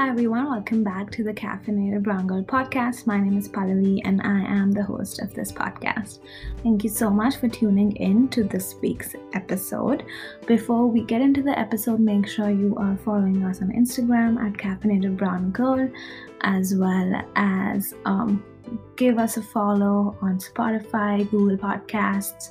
Hi everyone, welcome back to the Caffeinated Brown Girl podcast. My name is Pallavi and I am the host of this podcast. Thank you so much for tuning in to this week's episode. Before we get into the episode, make sure you are following us on Instagram at Caffeinated Brown Girl as well as um, give us a follow on Spotify, Google Podcasts,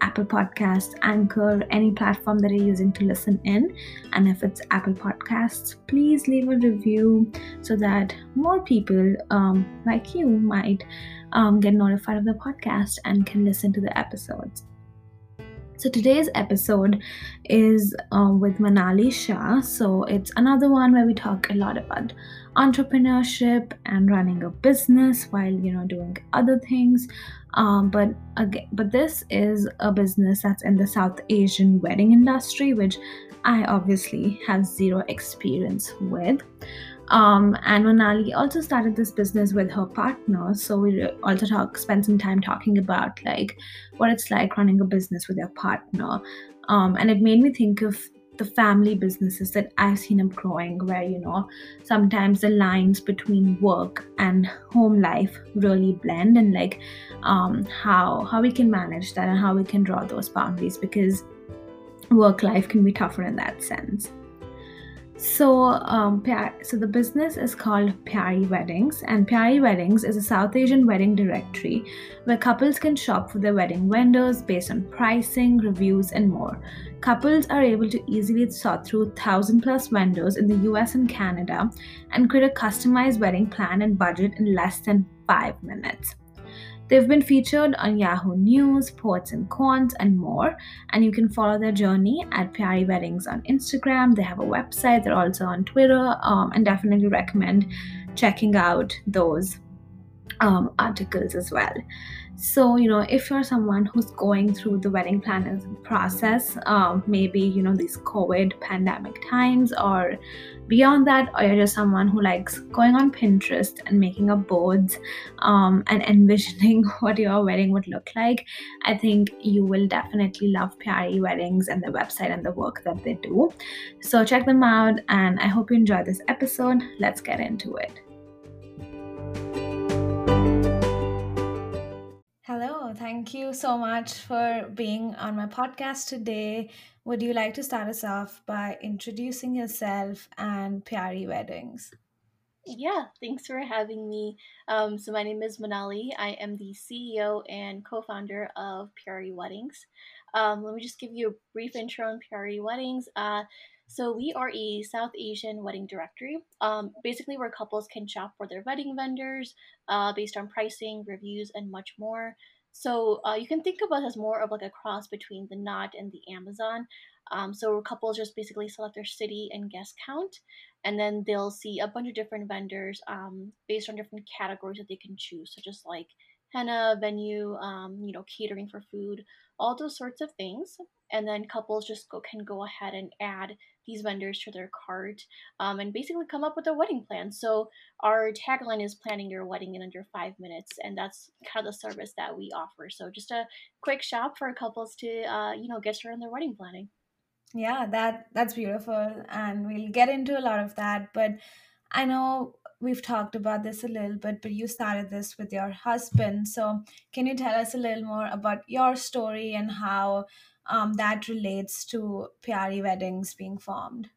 Apple Podcasts, Anchor, any platform that you're using to listen in. And if it's Apple Podcasts, please leave a review so that more people um, like you might um, get notified of the podcast and can listen to the episodes. So today's episode is uh, with Manali Shah. So it's another one where we talk a lot about entrepreneurship and running a business while you know doing other things. Um, but again, but this is a business that's in the South Asian wedding industry, which I obviously have zero experience with. Um, and Manali also started this business with her partner. So we also talk, spend some time talking about like what it's like running a business with your partner. Um, and it made me think of the family businesses that I've seen them growing, where you know sometimes the lines between work and home life really blend, and like um, how how we can manage that and how we can draw those boundaries because work life can be tougher in that sense. So, um, so the business is called Pyaari Weddings, and Pyaari Weddings is a South Asian wedding directory where couples can shop for their wedding vendors based on pricing, reviews, and more. Couples are able to easily sort through thousand plus vendors in the US and Canada and create a customized wedding plan and budget in less than five minutes. They've been featured on Yahoo News, Ports and Cons, and more. And you can follow their journey at Pyaari Weddings on Instagram. They have a website, they're also on Twitter, um, and definitely recommend checking out those um, articles as well. So, you know, if you're someone who's going through the wedding planning process, um, maybe, you know, these COVID pandemic times, or beyond that, or you're just someone who likes going on Pinterest and making up boards um, and envisioning what your wedding would look like, I think you will definitely love Pyaari Weddings and the website and the work that they do. So, check them out, and I hope you enjoy this episode. Let's get into it. Hello, thank you so much for being on my podcast today. Would you like to start us off by introducing yourself and Pyaari Weddings? Yeah, thanks for having me. Um, so, my name is Manali. I am the CEO and co founder of Pyaari Weddings. Um, let me just give you a brief intro on Pyaari Weddings. Uh, so, we are a South Asian wedding directory, um, basically, where couples can shop for their wedding vendors uh, based on pricing, reviews, and much more. So uh, you can think of us as more of like a cross between the Knot and the Amazon. Um, so couples just basically select their city and guest count, and then they'll see a bunch of different vendors um, based on different categories that they can choose, such as like henna, venue, um, you know, catering for food, all those sorts of things. And then couples just go, can go ahead and add these vendors to their cart um, and basically come up with a wedding plan. So our tagline is planning your wedding in under five minutes, and that's kind of the service that we offer. So just a quick shop for couples to uh, you know get started on their wedding planning. Yeah, that that's beautiful, and we'll get into a lot of that. But I know we've talked about this a little bit, but you started this with your husband. So can you tell us a little more about your story and how um, that relates to Pyaari Weddings being formed?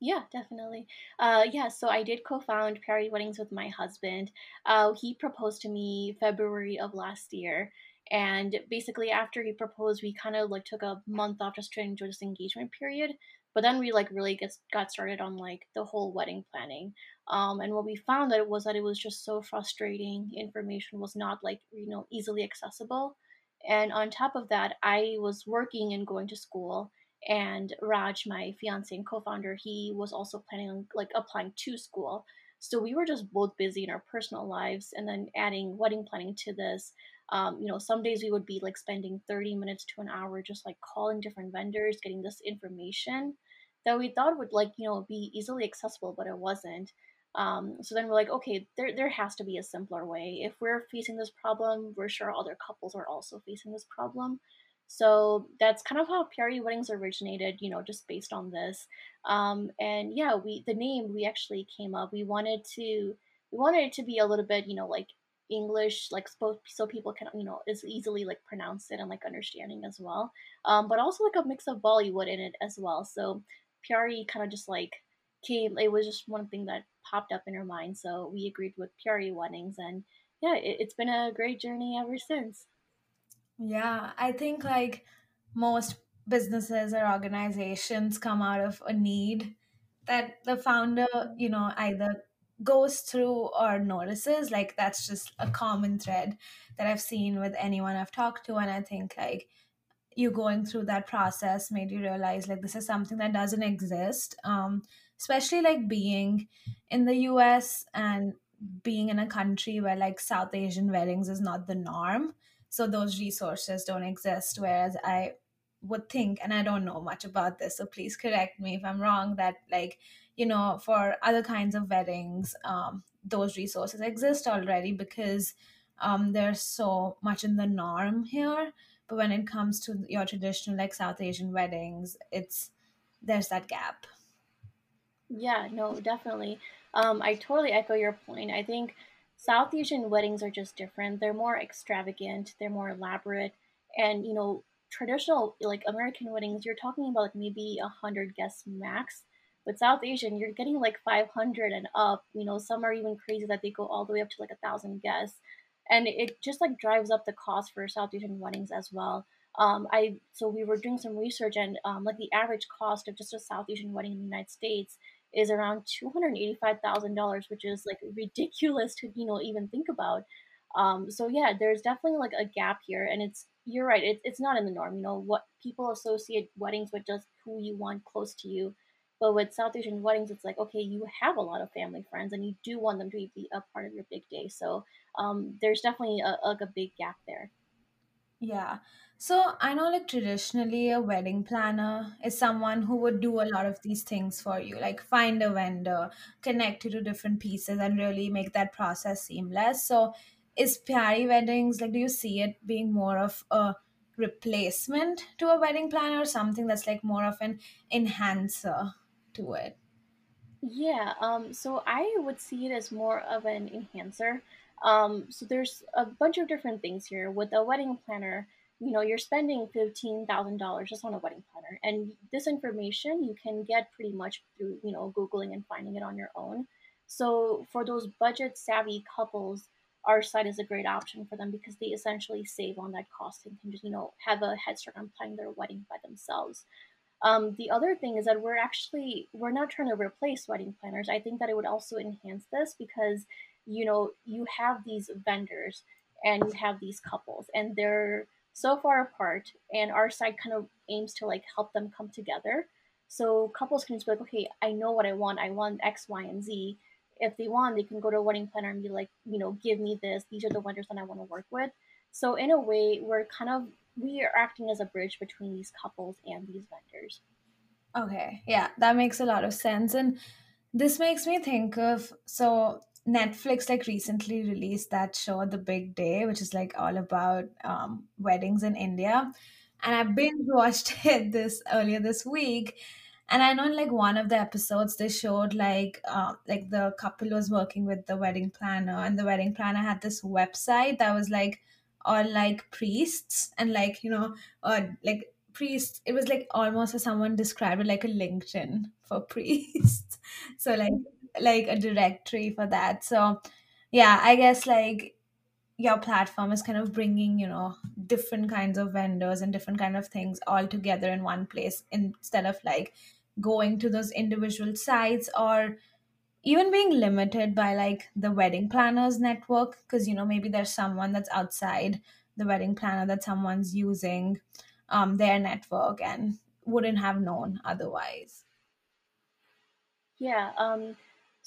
Yeah, definitely. Uh, yeah, so I did co-found Pyaari Weddings with my husband. Uh, he proposed to me February of last year, and basically after he proposed, we kind of like took a month off just to enjoy this engagement period. But then we like really get, got started on like the whole wedding planning. Um, and what we found that it was that it was just so frustrating. Information was not like you know easily accessible, and on top of that, I was working and going to school. And Raj, my fiance and co-founder, he was also planning on like applying to school. So we were just both busy in our personal lives, and then adding wedding planning to this. Um, you know, some days we would be like spending 30 minutes to an hour just like calling different vendors, getting this information that we thought would like, you know, be easily accessible, but it wasn't. Um, so then we're like, okay, there, there has to be a simpler way. If we're facing this problem, we're sure other couples are also facing this problem. So that's kind of how Pyaari Weddings originated, you know, just based on this. Um, and yeah, we the name we actually came up. We wanted to we wanted it to be a little bit, you know, like English, like so, so people can, you know, is easily like pronounce it and like understanding as well. Um, but also like a mix of Bollywood in it as well. So Pyaari kind of just like came. It was just one thing that popped up in her mind. So we agreed with Pyaari Weddings, and yeah, it, it's been a great journey ever since. Yeah, I think like most businesses or organizations come out of a need that the founder, you know, either goes through or notices. Like that's just a common thread that I've seen with anyone I've talked to. And I think like you going through that process made you realize like this is something that doesn't exist. Um, especially like being in the US and being in a country where like South Asian weddings is not the norm. So those resources don't exist. Whereas i would think and i don't know much about this so please correct me if i'm wrong that like you know for other kinds of weddings um, those resources exist already because um, there's so much in the norm here but when it comes to your traditional like south asian weddings it's there's that gap yeah no definitely um, i totally echo your point i think South Asian weddings are just different. They're more extravagant, they're more elaborate, and you know, traditional like American weddings, you're talking about like maybe a hundred guests max. But South Asian, you're getting like 500 and up. You know, some are even crazy that they go all the way up to like a thousand guests, and it just like drives up the cost for South Asian weddings as well. Um, I so we were doing some research and um, like the average cost of just a South Asian wedding in the United States is around $285,000, which is like ridiculous to, you know, even think about. Um, so yeah, there's definitely like a gap here and it's, you're right. It's, it's not in the norm, you know, what people associate weddings with just who you want close to you. But with South Asian weddings, it's like, okay, you have a lot of family friends and you do want them to be a part of your big day. So um, there's definitely a, like a big gap there. Yeah. So I know like traditionally a wedding planner is someone who would do a lot of these things for you, like find a vendor, connect you to different pieces and really make that process seamless. So is Pyaari Weddings like do you see it being more of a replacement to a wedding planner or something that's like more of an enhancer to it? Yeah, um, so I would see it as more of an enhancer. Um, so there's a bunch of different things here. With a wedding planner, you know, you're spending $15,000 just on a wedding planner. And this information you can get pretty much through, you know, Googling and finding it on your own. So for those budget savvy couples, our site is a great option for them because they essentially save on that cost and can just, you know, have a head start on planning their wedding by themselves. Um, the other thing is that we're actually we're not trying to replace wedding planners. I think that it would also enhance this because you know you have these vendors and you have these couples and they're so far apart and our side kind of aims to like help them come together. So couples can just be like okay i know what i want. I want x y and z. If they want they can go to a wedding planner and be like you know give me this. These are the vendors that i want to work with. So in a way we're kind of we are acting as a bridge between these couples and these vendors. Okay. Yeah that makes a lot of sense. And this makes me think of so Netflix like recently released that show The Big Day, which is like all about um, weddings in India. And I binge watched it this earlier this week. And I know in like one of the episodes they showed like uh, like the couple was working with the wedding planner and the wedding planner had this website that was like all like priests and like you know uh, like priests it was like almost as someone described it like a linkedin for priests so like like a directory for that. So yeah, I guess like your platform is kind of bringing you know different kinds of vendors and different kind of things all together in one place instead of like going to those individual sites or even being limited by like the wedding planners network because you know maybe there's someone that's outside the wedding planner that someone's using um, their network and wouldn't have known otherwise yeah um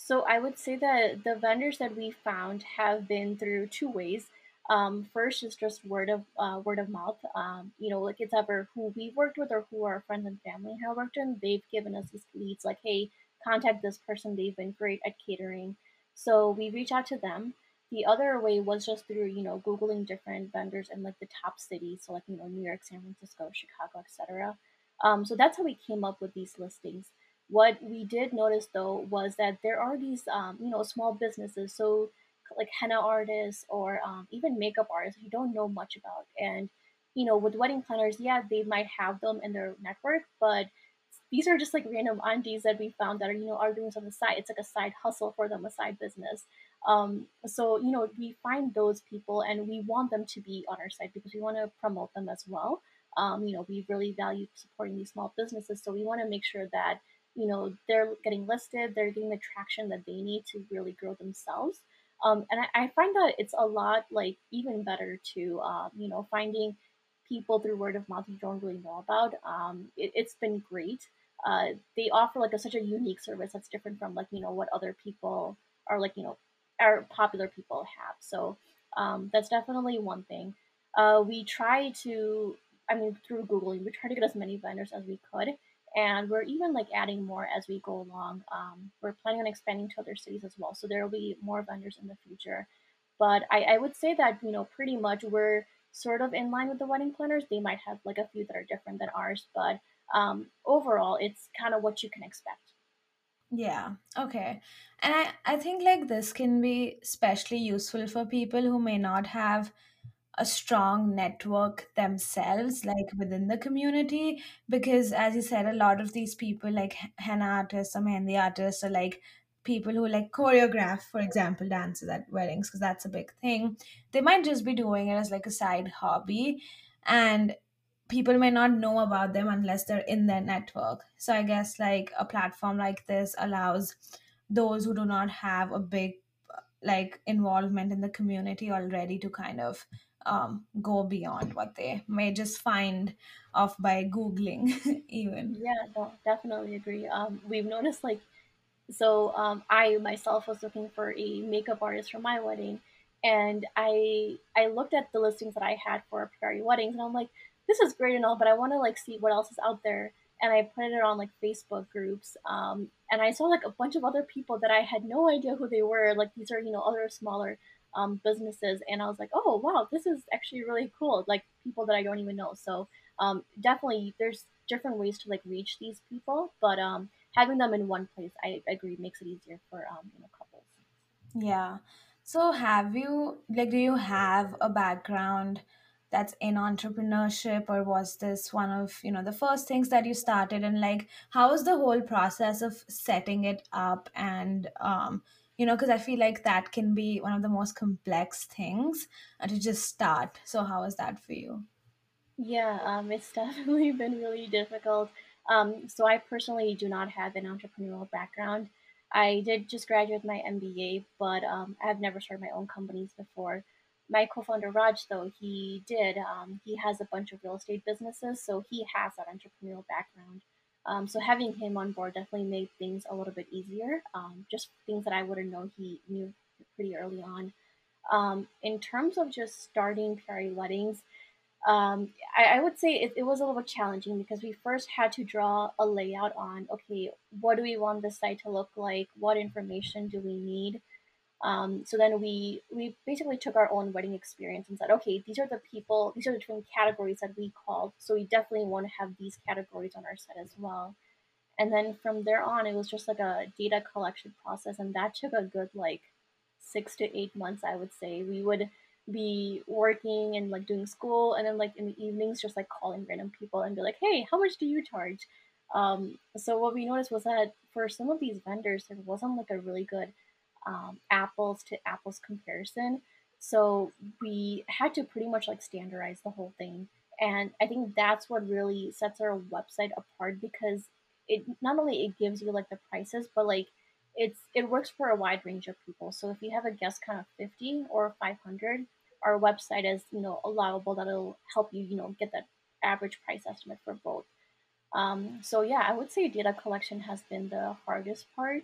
so I would say that the vendors that we found have been through two ways. Um, first is just word of uh, word of mouth. Um, you know, like it's ever who we've worked with or who our friends and family have worked in. They've given us these leads, like, hey, contact this person. They've been great at catering. So we reach out to them. the other way was just through you know googling different vendors in like the top cities so like you know new york san francisco chicago etc um, so that's how we came up with these listings what we did notice though was that there are these um, you know small businesses so like henna artists or um, even makeup artists you don't know much about. And you know with wedding planners yeah they might have them in their network but these are just like random aunties that we found that are you know are doing on the side it's like a side hustle for them a side business. Um, so you know we find those people and we want them to be on our site because we want to promote them as well. Um, you know we really value supporting these small businesses so we want to make sure that you know they're getting listed they're getting the traction that they need to really grow themselves. Um, and I, I, find that it's a lot like even better to uh, you know finding people through word of mouth you don't really know about. Um, it, has been great. Uh, they offer like a, such a unique service that's different from like you know what other people are like you know our popular people have. So um, that's definitely one thing. Uh, we try to i mean through googling we try to get as many vendors as we could and we're even like adding more as we go along um, we're planning on expanding to other cities as well so there will be more vendors in the future. But I, I would say that you know pretty much we're sort of in line with the wedding planners they might have like a few that are different than ours but um, overall it's kind of what you can expect. Yeah okay and i i think like this can be especially useful for people who may not have a strong network themselves like within the community because as you said a lot of these people like henna artists or mehndi artists are like people who like choreograph for example dances at weddings because that's a big thing they might just be doing it as like a side hobby and people may not know about them unless they're in their network. So i guess like a platform like this allows those who do not have a big like involvement in the community already to kind of um, go beyond what they may just find off by googling even. Yeah no, definitely agree. Um, we've noticed like so um, i myself was looking for a makeup artist for my wedding and i i looked at the listings that i had for Pyaari weddings and i'm like this is great and all but i want to like see what else is out there and i put it on like facebook groups um, and i saw like a bunch of other people that i had no idea who they were like these are you know other smaller um, businesses and i was like oh wow this is actually really cool like people that i don't even know. So um, definitely there's different ways to like reach these people but um, having them in one place i agree makes it easier for um, you know couples. Yeah. So have you like do you have a background that's in entrepreneurship or was this one of you know the first things that you started? And like how was the whole process of setting it up and um you know because i feel like that can be one of the most complex things uh, to just start. So how was that for you? Yeah um, it's definitely been really difficult. Um, so i personally do not have an entrepreneurial background. I did just graduate my mba but um, i have never started my own companies before. My co-founder raj though he did um, he has a bunch of real estate businesses so he has that entrepreneurial background um, so having him on board definitely made things a little bit easier. Um, just things that I wouldn't know he knew pretty early on. Um, in terms of just starting Pyaari weddings, um, I, I, would say it, it, was a little bit challenging because we first had to draw a layout on okay, what do we want the site to look like? What information do we need? Um, so then we we basically took our own wedding experience and said, okay, these are the people, these are the different categories that we called. So we definitely want to have these categories on our site as well. And then from there on, it was just like a data collection process, and that took a good like six to eight months, I would say. We would be working and like doing school, and then like in the evenings, just like calling random people and be like, hey, how much do you charge? Um, so what we noticed was that for some of these vendors, there wasn't like a really good um, apples to apples comparison. So we had to pretty much like standardize the whole thing. And I think that's what really sets our website apart because it not only it gives you like the prices, but like it's it works for a wide range of people. So if you have a guest count of 50 or 500, our website is, you know, allowable that'll help you, you know, get that average price estimate for both. Um, so yeah, I would say data collection has been the hardest part.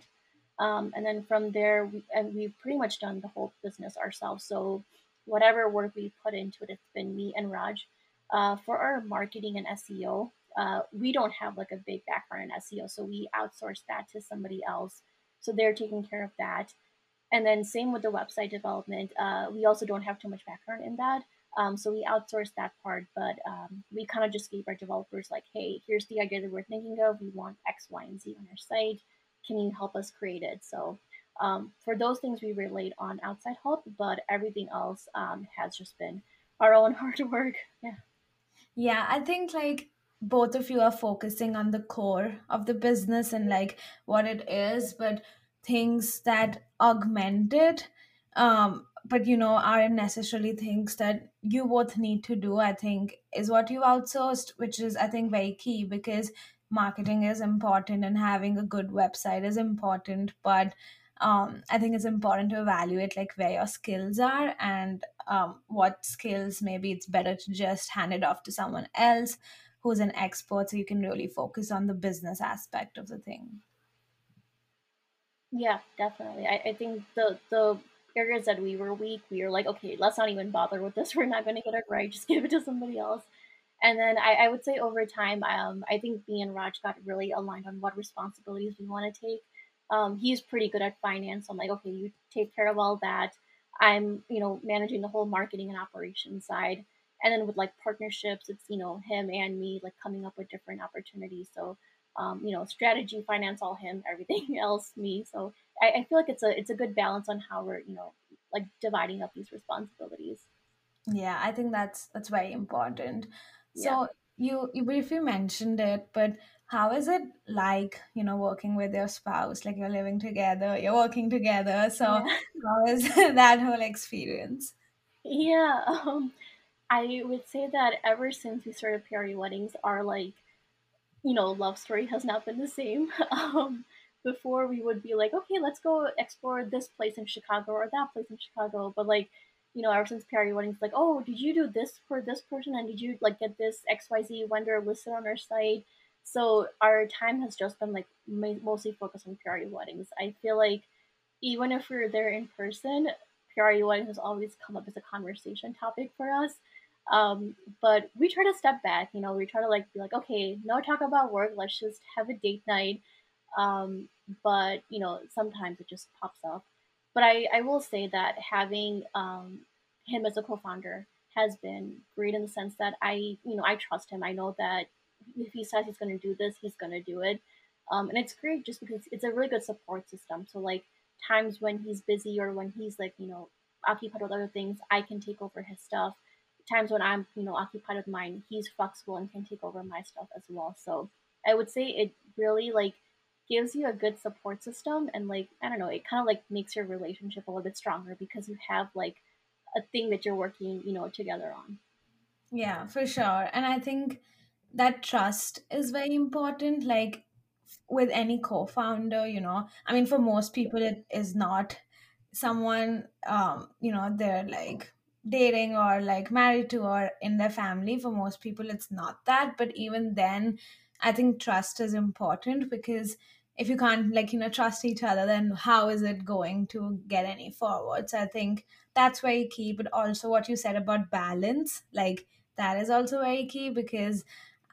Um, and then from there, we, and we've pretty much done the whole business ourselves. So whatever work we put into it, it's been me and Raj. Uh, for our marketing and SEO, uh, we don't have like a big background in SEO, so we outsource that to somebody else. So they're taking care of that. And then same with the website development. Uh, we also don't have too much background in that. Um, so we outsourced that part, but um, we kind of just gave our developers like, hey, here's the idea that we're thinking of. We want X, Y, and Z on our site. Can you help us create it? So um, for those things, we relate on outside help, but everything else um, has just been our own hard work. Yeah. Yeah, I think like both of you are focusing on the core of the business and like what it is, but things that augment it, um, but you know, aren't necessarily things that you both need to do, I think, is what you outsourced, which is, I think, very key because marketing is important and having a good website is important, but um, I think it's important to evaluate like where your skills are and um, what skills maybe it's better to just hand it off to someone else who's an expert so you can really focus on the business aspect of the thing Yeah, definitely. I, I think the the areas that we were weak, we were like, okay, let's not even bother with this. We're not going to get it right. Just give it to somebody else. And then I, I would say over time, um, I think me and Raj got really aligned on what responsibilities we want to take. Um, he's pretty good at finance. So I'm like, okay, you take care of all that. I'm, you know, managing the whole marketing and operations side. And then with like partnerships, it's, you know, him and me like coming up with different opportunities. So, um, you know, strategy, finance, all him, everything else me. So I, I feel like it's a it's a good balance on how we're, you know, like dividing up these responsibilities. yeah i think that's that's very important Yeah. so you you briefly mentioned it but how is it like you know working with your spouse like you're living together you're working together so Yeah. how is that whole experience Yeah. Um, I would say that ever since we started Pyaari weddings, our like you know, love story has not been the same. Um, before we would be like, okay, let's go explore this place in Chicago or that place in Chicago. But like, you know, ever since Pyaari Weddings, like, oh, did you do this for this person? And did you like get this XYZ vendor listed on our site? So our time has just been like mostly focused on Pyaari Weddings. I feel like even if we are there in person, Pyaari Weddings has always come up as a conversation topic for us. Um, but we try to step back, you know, we try to like be like, okay, no talk about work, let's just have a date night. Um, but you know, sometimes it just pops up. But I, I will say that having um, him as a co-founder has been great in the sense that I, you know, I trust him. I know that if he says he's going to do this, he's going to do it. Um, and it's great just because it's a really good support system. So like times when he's busy or when he's like, you know, occupied with other things, I can take over his stuff. Times when I'm, you know, occupied with mine, he's flexible and can take over my stuff as well. So I would say it really like gives you a good support system and like I don't know, it kind of like makes your relationship a little bit stronger because you have like a thing that you're working, you know, together on. Yeah, for sure. And I think that trust is very important. Like with any co-founder, you know, I mean, for most people, it is not someone, um, you know, they're like dating or like married to or in their family. For most people, it's not that. But even then, I think trust is important because if you can't like you know trust each other then how is it going to get any forward so i think that's very key but also what you said about balance like that is also very key because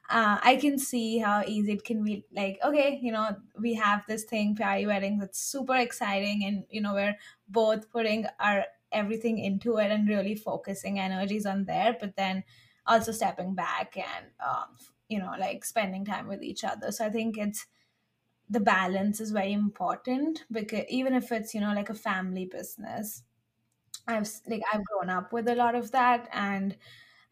uh, I can see how easy it can be. Like, okay, you know, we have this thing, Pyaari Weddings, it's super exciting, and you know, we're both putting our everything into it and really focusing energies on there, but then also stepping back and, um, you know, like spending time with each other. So I think it's the balance is very important because even if it's you know like a family business I've s- like I've grown up with a lot of that, and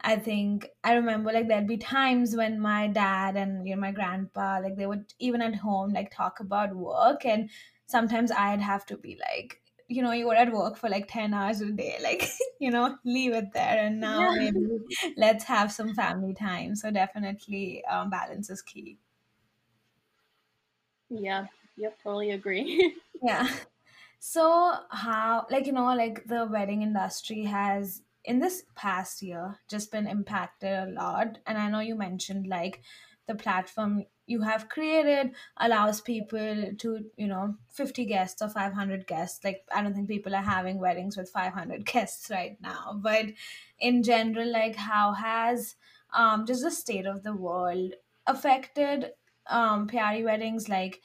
I think I remember like there'd be times when my dad and you know my grandpa like they would even at home like talk about work, and sometimes I'd have to be like, you know, you were at work for like ten hours a day, like you know, leave it there, and now Yeah. maybe let's have some family time. So definitely, um, balance is key. Yeah. Yep, totally agree. Yeah. So, how, like, you know, like the wedding industry has in this past year just been impacted a lot. And I know you mentioned like the platform you have created allows people to, you know, 50 guests or 500 guests. Like, I don't think people are having weddings with 500 guests right now. But in general, like, how has um, just the state of the world affected um, Pyaari weddings? Like,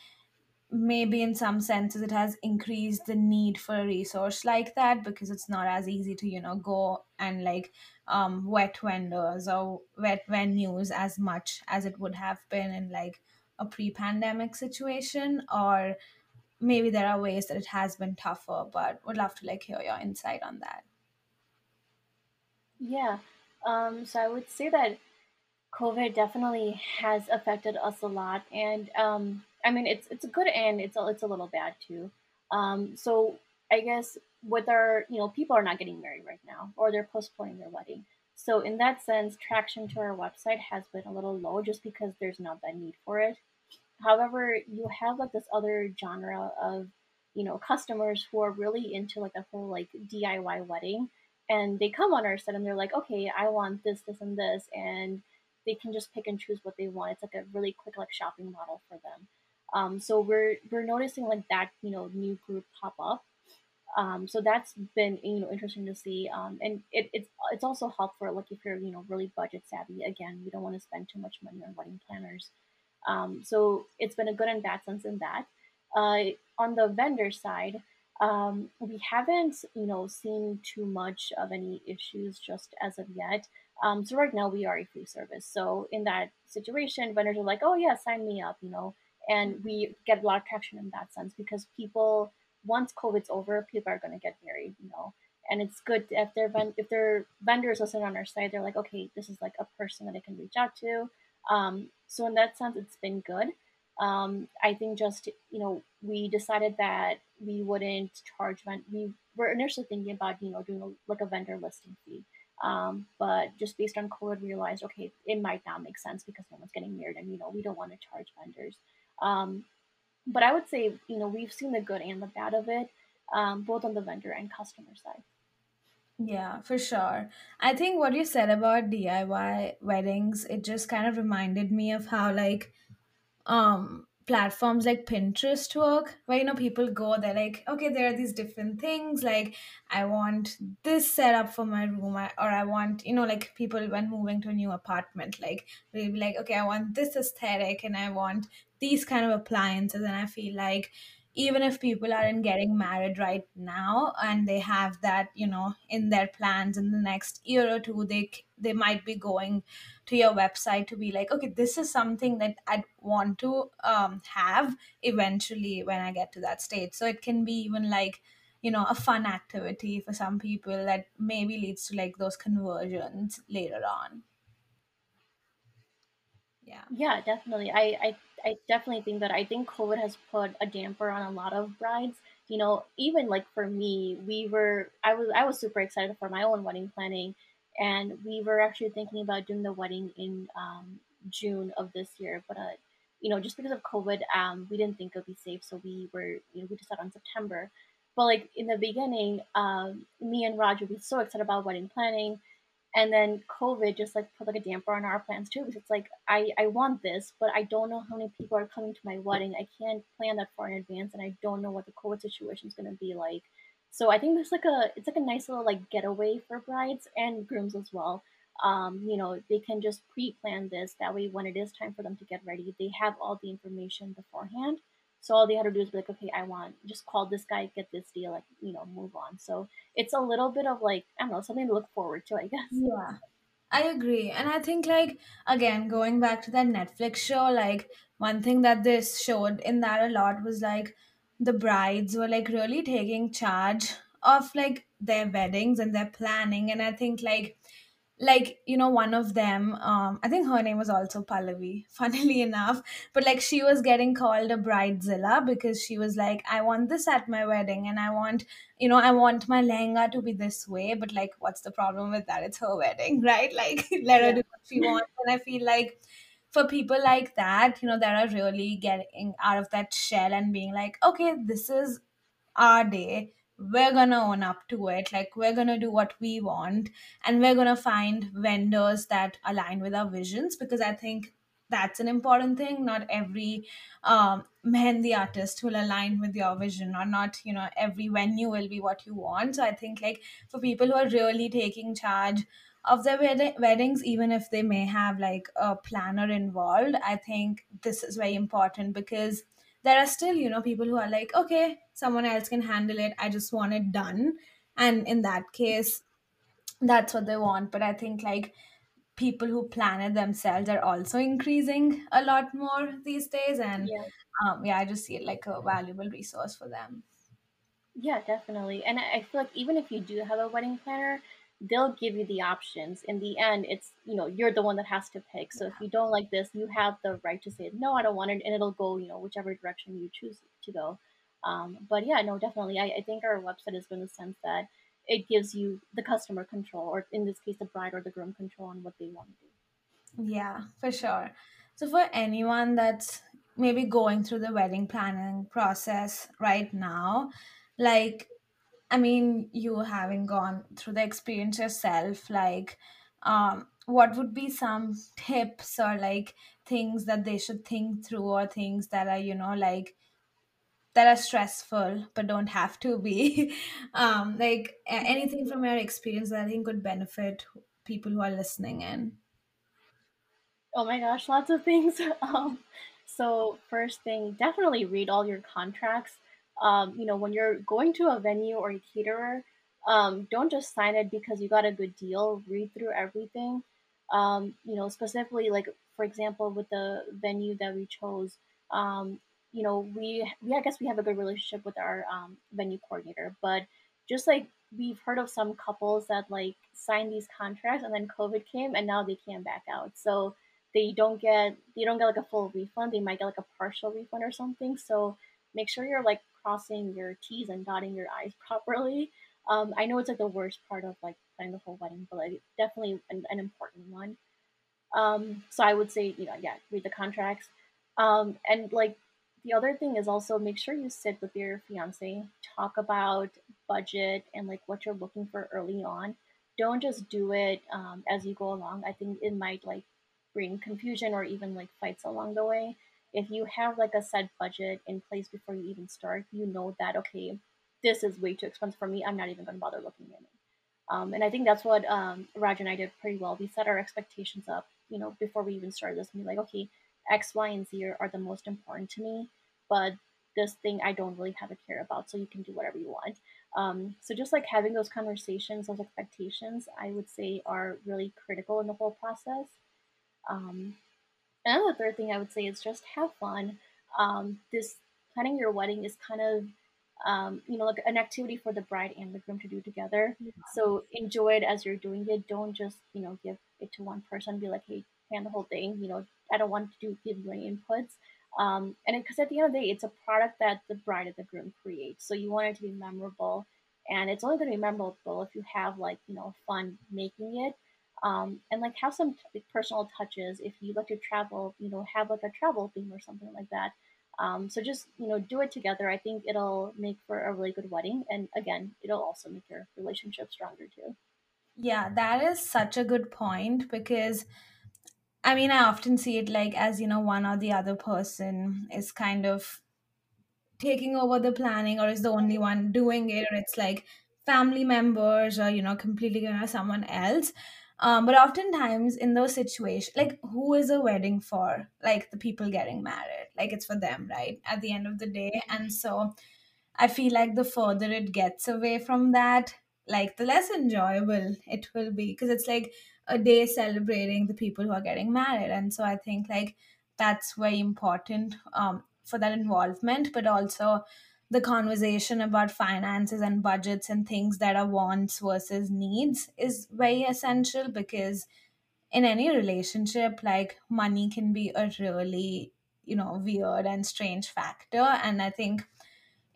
maybe in some senses it has increased the need for a resource like that because it's not as easy to you know go and like um wet vendors or wet venues as much as it would have been in like a pre-pandemic situation or maybe there are ways that it has been tougher but would love to like hear your insight on that Yeah. Um, so I would say that COVID definitely has affected us a lot, and um, I mean it's it's a good and it's a, it's a little bad too. Um, so I guess with our you know people are not getting married right now, or they're postponing their wedding. So in that sense, traction to our website has been a little low just because there's not that need for it. However, you have like this other genre of, you know, customers who are really into like the whole like DIY wedding and they come on our site and they're like, okay, I want this, this, and this, and they can just pick and choose what they want. It's like a really quick like shopping model for them. Um, so we're we're noticing like that you know new group pop up. Um, so that's been you know interesting to see, um, and it, it's it's also helpful like if you're you know really budget savvy. Again, we don't want to spend too much money on wedding planners. Um, so it's been a good and bad sense in that. Uh, on the vendor side, um, we haven't, you know, seen too much of any issues just as of yet. Um, so right now we are a free service. So in that situation, vendors are like, "Oh yeah, sign me up," you know, and we get a lot of traction in that sense because people, once COVID's over, people are going to get married, you know, and it's good if their if their vendors listen on our side, they're like, "Okay, this is like a person that I can reach out to." Um, so in that sense, it's been good. Um, I think just you know we decided that we wouldn't charge. We were initially thinking about you know doing a, like a vendor listing fee, um, but just based on code, we realized okay it might not make sense because no one's getting married, and you know we don't want to charge vendors. Um, but I would say you know we've seen the good and the bad of it, um, both on the vendor and customer side. Yeah, for sure. I think what you said about DIY weddings, it just kind of reminded me of how like um platforms like Pinterest work, where you know people go, they're like, okay, there are these different things, like I want this setup for my room, or I want, you know, like people when moving to a new apartment, like they'll be like, okay, I want this aesthetic and I want these kind of appliances, and I feel like even if people aren't getting married right now and they have that you know in their plans in the next year or two they they might be going to your website to be like okay this is something that i'd want to um, have eventually when i get to that stage. So it can be even like you know a fun activity for some people that maybe leads to like those conversions later on. Yeah. Yeah, definitely. I, I I definitely think that I think COVID has put a damper on a lot of brides. You know, even like for me, we were I was I was super excited for my own wedding planning, and we were actually thinking about doing the wedding in um, June of this year. But uh, you know, just because of COVID, um, we didn't think it would be safe, so we were you know we decided on September. But like in the beginning, um, me and Roger were so excited about wedding planning and then COVID just like put like a damper on our plans too because it's like I I want this, but I don't know how many people are coming to my wedding. I can't plan that far in advance, and I don't know what the COVID situation is going to be like. So I think there's like a it's like a nice little like getaway for brides and grooms as well. Um, you know, they can just pre-plan this. That way, when it is time for them to get ready, they have all the information beforehand. So all they had to do is be like, okay, I want just call this guy, get this deal, like you know, move on. So it's a little bit of like I don't know something to look forward to, I guess. yeah I agree. And I think like again going back to that Netflix show, like one thing that this showed in that a lot was like the brides were like really taking charge of like their weddings and their planning. And I think like like you know one of them um i think her name was also pallavi funnily enough. But like she was getting called a bridezilla because she was like i want this at my wedding and i want you know i want my lehenga to be this way. But like what's the problem with that? It's her wedding right? Like let her do what she wants. And i feel like for people like that you know that are really getting out of that shell and being like okay this is our day we're gonna own up to it. Like we're gonna do what we want and we're gonna find vendors that align with our visions because i think that's an important thing. Not every um mehendi artist will align with your vision or not you know every venue will be what you want. So i think like for people who are really taking charge of their wed- weddings even if they may have like a planner involved i think this is very important because there are still you know people who are like okay someone else can handle it. I just want it done. And in that case that's what they want. But i think like people who plan it themselves are also increasing a lot more these days. And Yeah. um, yeah i just see it like a valuable resource for them. Yeah, definitely. And I I feel like even if you do have a wedding planner, they'll give you the options. In the end, it's, you know, you're the one that has to pick. So if you don't like this, you have the right to say, no, I don't want it. And it'll go, you know, whichever direction you choose to go. Um, but yeah, no, definitely. I, I think our website is in the sense that it gives you the customer control, or in this case, the bride or the groom control on what they want to do. Yeah, for sure. So, for anyone that's maybe going through the wedding planning process right now, like, I mean, you having gone through the experience yourself, like, um, what would be some tips or like things that they should think through, or things that are, you know, like that are stressful but don't have to be? um, like, anything from your experience that I think could benefit people who are listening in? Oh my gosh, lots of things. Um, so first thing, definitely read all your contracts. Um, you know, when you're going to a venue or a caterer, um, don't just sign it because you got a good deal. Read through everything. Um, you know, specifically like for example, with the venue that we chose, um, you know, we we I guess we have a good relationship with our um, venue coordinator, but just like we've heard of some couples that like signed these contracts and then COVID came and now they can't back out. So they don't get they don't get like a full refund. They might get like a partial refund or something. So make sure you're like crossing your T's and dotting your I's properly. Um, I know it's like the worst part of like planning the whole wedding, but like definitely an, an important one. Um, so I would say, you know, yeah, read the contracts. Um, and like the other thing is also make sure you sit with your fiance, talk about budget and like what you're looking for early on. Don't just do it um, as you go along. I think it might like bring confusion or even like fights along the way. If you have like a set budget in place before you even start, you know that okay, this is way too expensive for me. I'm not even going to bother looking at it. Um, and I think that's what um, Raj and I did pretty well. We set our expectations up, you know, before we even started this. And be like, okay, X, Y, and Z are, are the most important to me, but this thing I don't really have a care about. So you can do whatever you want. Um, so just like having those conversations, those expectations, I would say are really critical in the whole process. Um, and the third thing I would say is just have fun. Um, this planning your wedding is kind of um, you know like an activity for the bride and the groom to do together. So enjoy it as you're doing it. Don't just you know give it to one person. Be like, hey, plan the whole thing. You know, I don't want to do, give you any inputs. Um, and because at the end of the day, it's a product that the bride and the groom create. So you want it to be memorable, and it's only going to be memorable if you have like you know fun making it um, and like have some like, personal touches if you like to travel you know have like a travel theme or something like that. Um, so just you know do it together. I think it'll make for a really good wedding and again it'll also make your relationship stronger too. Yeah, that is such a good point because I mean, I often see it like as, you know, one or the other person is kind of taking over the planning or is the only one doing it, or it's like family members or, you know, completely you know, someone else. Um, but oftentimes in those situations, like who is a wedding for? Like the people getting married, like it's for them, right? At the end of the day. And so I feel like the further it gets away from that, like the less enjoyable it will be because it's like a day celebrating the people who are getting married. And so I think like that's very important um, for that involvement, but also the conversation about finances and budgets and things that are wants versus needs is very essential because in any relationship, like money can be a really, you know, weird and strange factor. And I think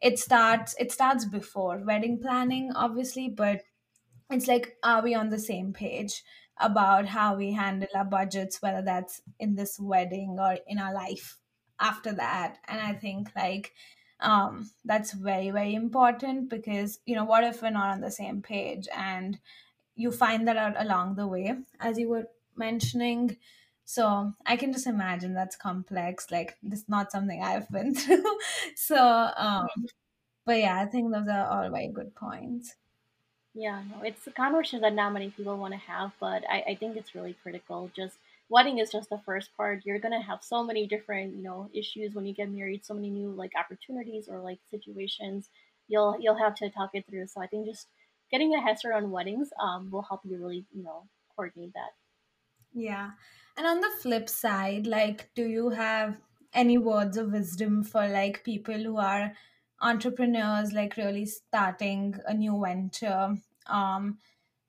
it starts it starts before wedding planning obviously but it's like are we on the same page about how we handle our budgets whether that's in this wedding or in our life after that and i think like um that's very very important because you know what if we're not on the same page? And you find that out along the way as you were mentioning. So i can just imagine that's complex like this is not something i've been through. So um but yeah, I think those are all very good points. yeah no it's a conversation that not many people want to have but I, I think it's really critical just wedding is just the first part. You're gonna have so many different, you know, issues when you get married, so many new like opportunities or like situations. You'll you'll have to talk it through. So I think just getting a head start on weddings um, will help you really, you know, coordinate that. Yeah. And on the flip side, like, do you have any words of wisdom for like people who are entrepreneurs, like really starting a new venture? Um,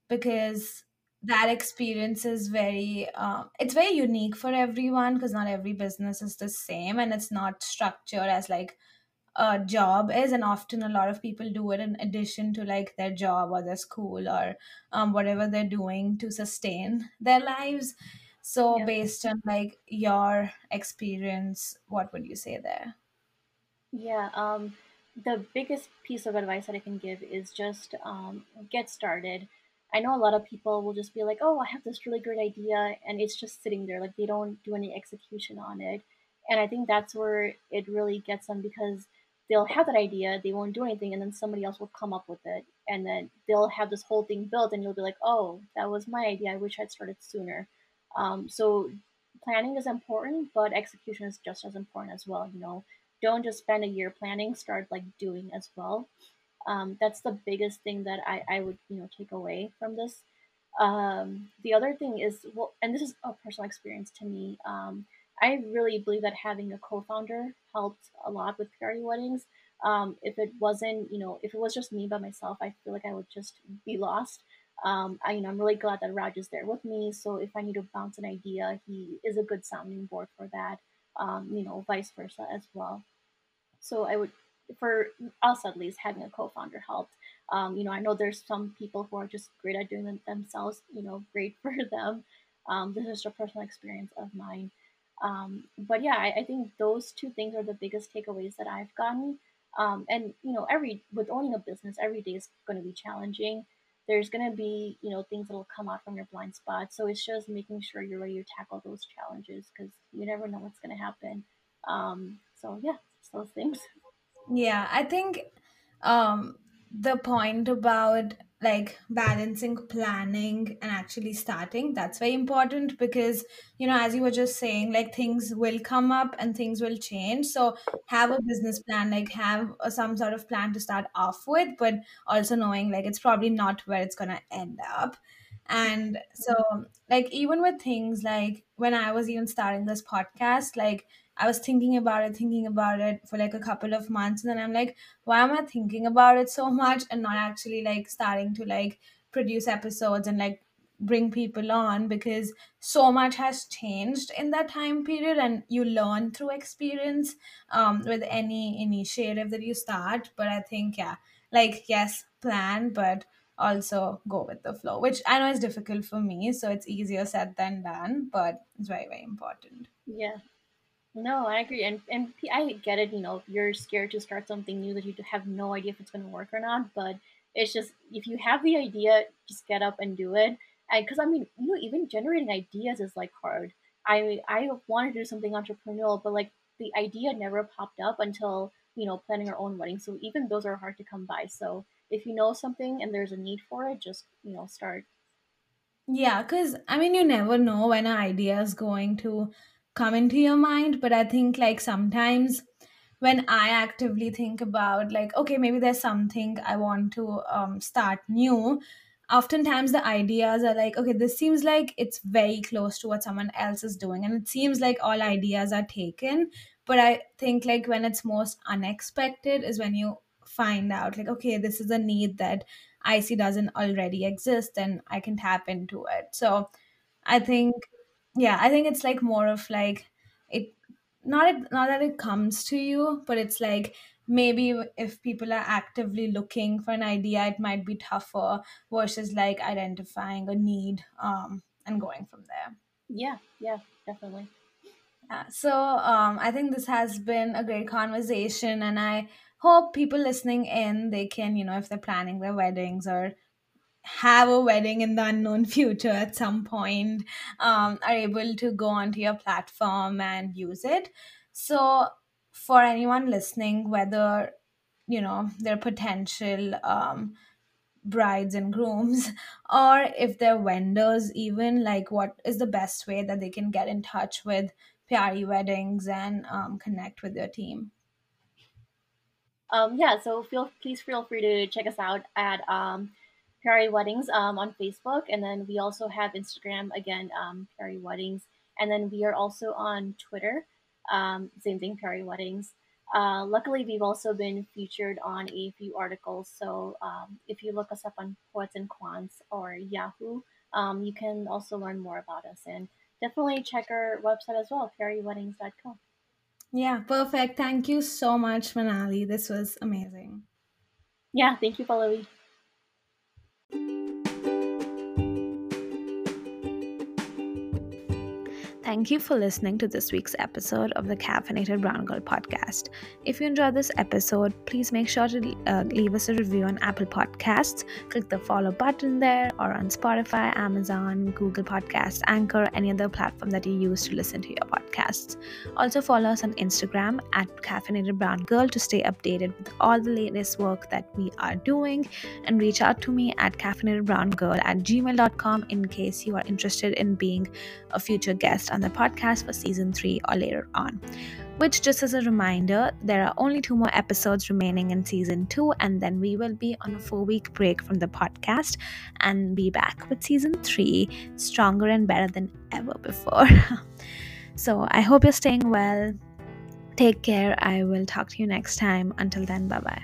because that experience is very, uh, it's very unique for everyone because not every business is the same and it's not structured as like a job is and often a lot of people do it in addition to like their job or their school or um, whatever they're doing to sustain their lives so Yeah. based on like your experience what would you say there Yeah, um, the biggest piece of advice that I can give is just um, get started. I know a lot of people will just be like, "Oh, I have this really great idea," and it's just sitting there, like they don't do any execution on it. And I think that's where it really gets them because they'll have that idea, they won't do anything, and then somebody else will come up with it, and then they'll have this whole thing built, and you'll be like, "Oh, that was my idea. I wish I'd started sooner." Um, so planning is important, but execution is just as important as well. You know, don't just spend a year planning, start like doing as well. Um, that's the biggest thing that I, I would you know take away from this. Um, the other thing is well, and this is a personal experience to me. Um, I really believe that having a co-founder helped a lot with Pyaari weddings. Um, if it wasn't, you know, if it was just me by myself, I feel like I would just be lost. Um, I, you know, I'm really glad that Raj is there with me. So if I need to bounce an idea, he is a good sounding board for that. Um, you know, vice versa as well. So I would, for us at least, having a co-founder helped. Um, you know, I know there's some people who are just great at doing it themselves. You know, great for them. Um, this is just a personal experience of mine. Um, but yeah, I, I think those two things are the biggest takeaways that I've gotten. Um, and you know, every with owning a business, every day is going to be challenging. There's going to be you know things that will come out from your blind spot. So it's just making sure you're ready to tackle those challenges because you never know what's going to happen. Um, so yeah, those things. Yeah, I think um the point about like balancing planning and actually starting that's very important because you know as you were just saying like things will come up and things will change. So have a business plan like have a, some sort of plan to start off with but also knowing like it's probably not where it's going to end up. And so like even with things like when i was even starting this podcast like I was thinking about it, thinking about it for like a couple of months, and then I'm like, why am I thinking about it so much and not actually like starting to like produce episodes and like bring people on? Because so much has changed in that time period and you learn through experience um with any initiative that you start. But i think yeah like yes plan but also go with the flow which i know is difficult for me so it's easier said than done but it's very very important. Yeah. No, I agree, and and I get it. You know, you're scared to start something new that you have no idea if it's going to work or not. But it's just if you have the idea, just get up and do it. And because I mean, you know, even generating ideas is like hard. I I wanted to do something entrepreneurial, but like the idea never popped up until you know planning our own wedding. So even those are hard to come by. So if you know something and there's a need for it, just you know start. Yeah, because I mean, you never know when an idea is going to come into your mind, but I think like sometimes when I actively think about like, okay, maybe there's something I want to um, start new, oftentimes the ideas are like, okay, this seems like it's very close to what someone else is doing, and it seems like all ideas are taken. But I think like when it's most unexpected is when you find out like, okay, this is a need that I see doesn't already exist, and I can tap into it. So I think, yeah, I think it's like more of like it, not it, not that it comes to you, but it's like maybe if people are actively looking for an idea, it might be tougher versus like identifying a need um and going from there. Yeah, yeah, definitely. Yeah, so um, I think this has been a great conversation, and I hope people listening in they can, you know, if they're planning their weddings or have a wedding in the unknown future at some point um, are able to go onto your platform and use it. So for anyone listening whether you know their potential um, brides and grooms or if they're vendors even like what is the best way that they can get in touch with Pyaari Weddings and um, connect with their team? Um, yeah so feel please feel free to check us out at um, Pyaari Weddings um, on Facebook and then we also have Instagram again um, Weddings and then we are also on Twitter um, same thing Pyaari Weddings uh, luckily, we've also been featured on a few articles. So um, if you look us up on Poets and Quants or Yahoo, um, you can also learn more about us. And definitely check our website as well, pyaariweddings.com. Yeah, perfect. Thank you so much, Manali. This was amazing. Yeah, thank you, Pallavi. Thank you for listening to this week's episode of the Caffeinated Brown Girl podcast. If you enjoyed this episode, please make sure to uh, leave us a review on Apple Podcasts. Click the follow button there or on Spotify, Amazon, Google Podcasts, Anchor, any other platform that you use to listen to your podcasts. Also, follow us on Instagram at Caffeinated Brown Girl to stay updated with all the latest work that we are doing. And reach out to me at caffeinatedbrowngirl at gmail.com in case you are interested in being a future guest on the podcast for season 3 or later on. Which, just as a reminder, there are only two more episodes remaining in season 2, and then we will be on a four week break from the podcast and be back with season 3 stronger and better than ever before. so, I hope you're staying well. Take care. I will talk to you next time. Until then, bye bye.